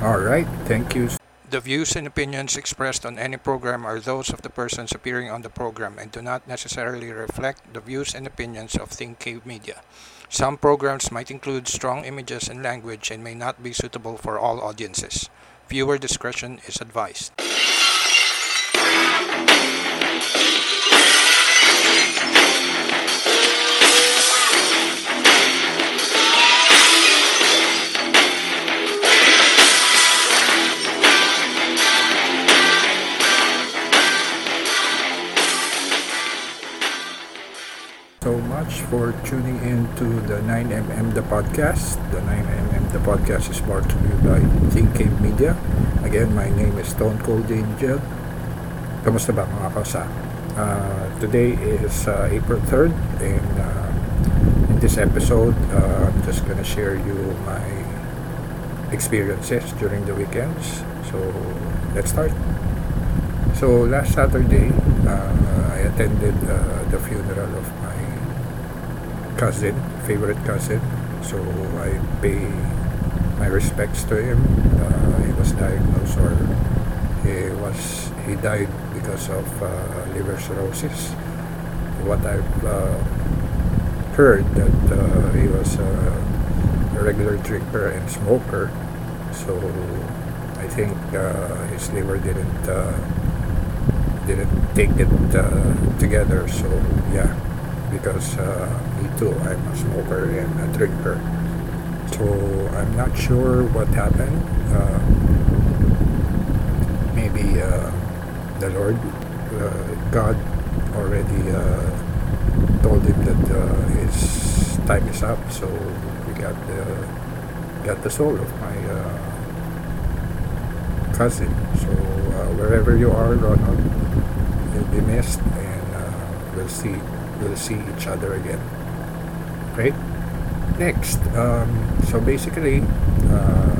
All right, thank you. The views and opinions expressed on any program are those of the persons appearing on the program and do not necessarily reflect the views and opinions of Think Cave Media. Some programs might include strong images and language and may not be suitable for all audiences. Viewer discretion is advised. So much for tuning in to the 9mm the podcast. The 9mm the podcast is brought to you by Think Media. Again, my name is Stone Cold Angel. Kamusta ba mga kasa? Uh, today is uh, April 3rd and uh, in this episode, uh, I'm just gonna share you my experiences during the weekends. So, let's start. So, last Saturday, uh, I attended uh, the funeral of my cousin, favorite cousin. So I pay my respects to him. Uh, he was diagnosed or he was he died because of uh, liver cirrhosis. What I've uh, heard that uh, he was a regular drinker and smoker. So I think uh, his liver didn't uh, didn't take it together. So yeah, because uh, me too, I'm a smoker and a drinker. So I'm not sure what happened. Uh, maybe uh, the Lord, uh, God, already uh, told him that uh, his time is up. So we got the got the soul of my cousin. So wherever you are, Ronald, you'll be missed, and we'll see we'll see each other again. Right? Next, um, so basically, uh,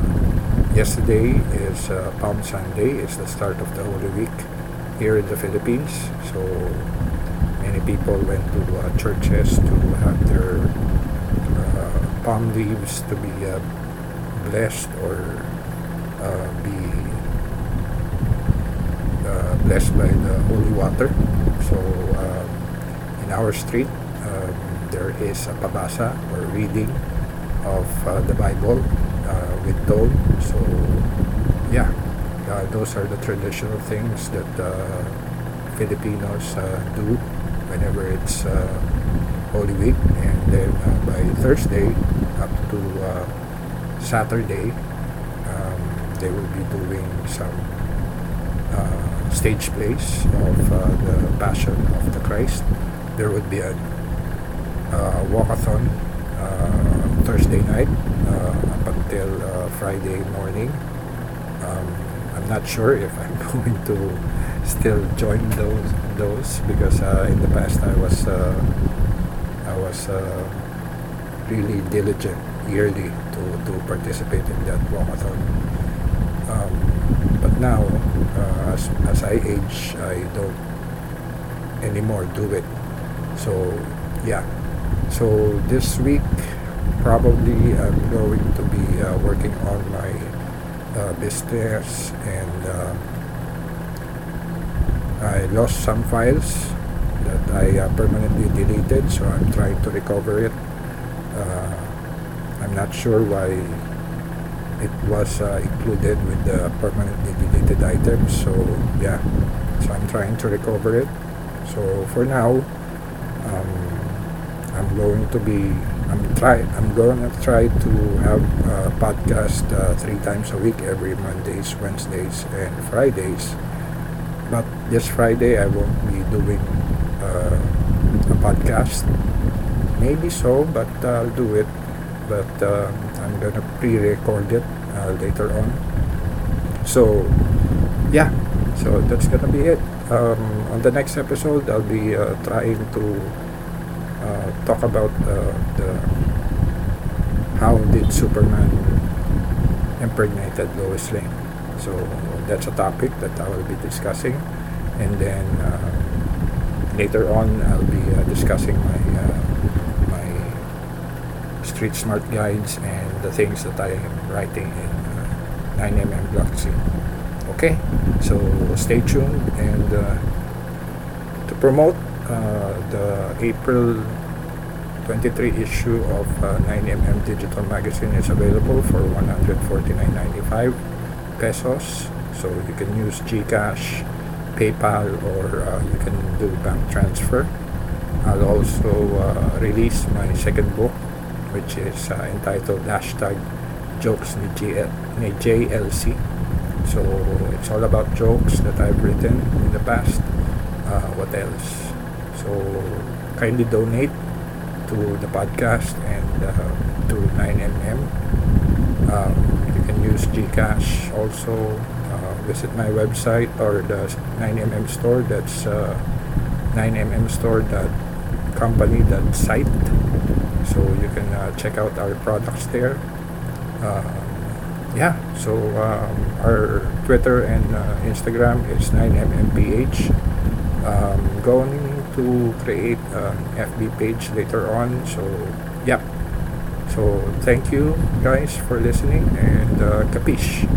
yesterday is uh, Palm Sunday. It's the start of the Holy Week here in the Philippines. So many people went to uh, churches to have their uh, palm leaves to be uh, blessed or uh, be blessed by the holy water. So in our street, um, there is a pabasa or reading of uh, the Bible uh, with toll. So yeah, uh, those are the traditional things that uh, Filipinos uh, do whenever it's uh, Holy Week, and then uh, by Thursday up to uh, Saturday, um, they will be doing some uh, stage plays of uh, the Passion of the Christ. There would be a uh, walkathon uh, Thursday night uh, up until uh, Friday morning. Um, I'm not sure if I'm going to still join those those because uh, in the past I was I was really diligent yearly to, to participate in that walkathon. Um, but now, uh, as, as I age, I don't anymore do it. So, yeah. So this week, probably I'm going to be uh, working on my uh, business and uh, I lost some files that I uh, permanently deleted, so I'm trying to recover it. Uh, I'm not sure why it was uh, included with the permanently deleted items, so yeah, so I'm trying to recover it. So for now, I'm going to be I'm try I'm going to try to have a podcast uh, three times a week every Mondays, Wednesdays, and Fridays. But this Friday I won't be doing uh, a podcast. Maybe so, but I'll do it. But um, I'm gonna pre-record it uh, later on. So yeah, so that's gonna be it. Um, on the next episode, I'll be uh, trying to uh, talk about uh, the how did Superman impregnated Lois Lane. So that's a topic that I will be discussing, and then uh, later on I'll be uh, discussing my uh, my street smart guides and the things that I am writing in uh, 9mm block scene. Okay, so stay tuned and to promote the April 23 issue of uh, 9mm digital magazine is available for 149.95 pesos. So you can use GCash, PayPal, or uh, you can do bank transfer. I'll also uh, release my second book, which is uh, entitled Hashtag Jokes ni JLC. So it's all about jokes that I've written in the past. Uh, what else? So kindly donate to the podcast and uh, to 9mm. Um, you can use GCash also. Uh, visit my website or the 9mm store. That's uh, 9mmstore.company.site. So you can uh, check out our products there. Uh, yeah, so um, our Twitter and uh, Instagram is 9mmph. Um, going to create an FB page later on. So, yeah. So, thank you guys for listening and uh, capiche.